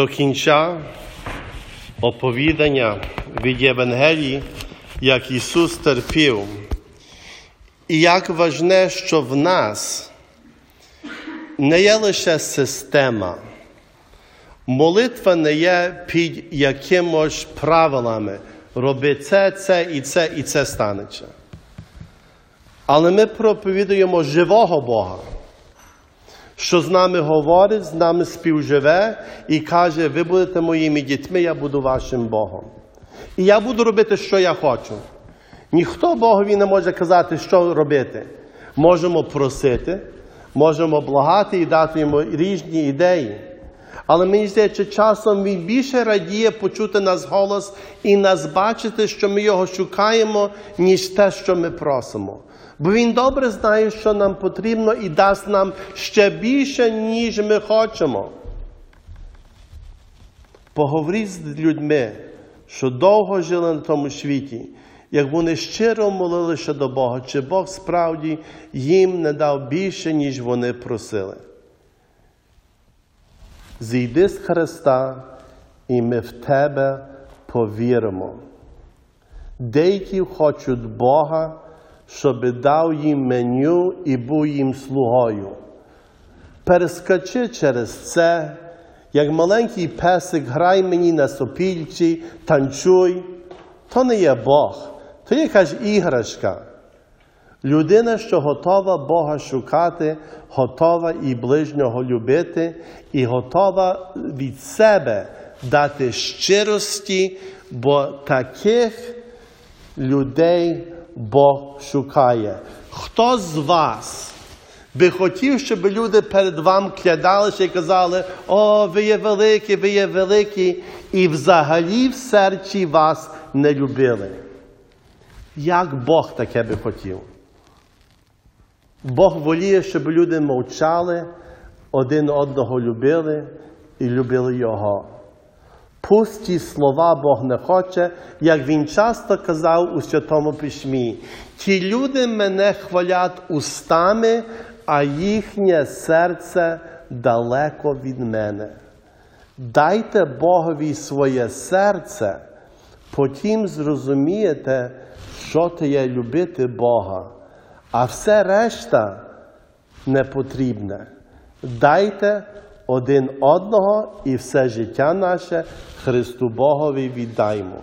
До кінця оповідання від Євангелії, як Ісус терпів, і як важне, що в нас не є лише система. Молитва не є під якимось правилами. Роби це, це і це, і це станеться. Але ми проповідуємо живого Бога, що з нами говорить, з нами співживе і каже, ви будете моїми дітьми, я буду вашим Богом. І я буду робити, що я хочу. Ніхто Богові не може казати, що робити. Можемо просити, можемо благати і дати йому різні ідеї. Але мені здається, часом він більше радіє почути нас голос і нас бачити, що ми його шукаємо, ніж те, що ми просимо. Бо він добре знає, що нам потрібно, і дасть нам ще більше, ніж ми хочемо. Поговоріть з людьми, що довго жили на тому світі, як вони щиро молилися до Бога, чи Бог справді їм не дав більше, ніж вони просили. Зійди з Христа, і ми в Тебе повіримо. Деякі хочуть Бога, щоб дав їм меню і був їм слугою. Перескочи через це, як маленький песик, грай мені на сопільці, танцюй. То не є Бог, то є якась іграшка. Людина, що готова Бога шукати, готова і ближнього любити, і готова від себе дати щирості, бо таких людей Бог шукає. Хто з вас би хотів, щоб люди перед вами клядалися і казали, о, ви є великі, ви є великі, і взагалі в серці вас не любили? Як Бог таке би хотів? Бог воліє, щоб люди мовчали, один одного любили і любили Його. Пусті слова Бог не хоче, як він часто казав у Святому Письмі. Ті люди мене хвалять устами, а їхнє серце далеко від мене. Дайте Богові своє серце, потім зрозумієте, що це є любити Бога. А все решта не потрібне. Дайте один одного і все життя наше Христу Богові віддаймо.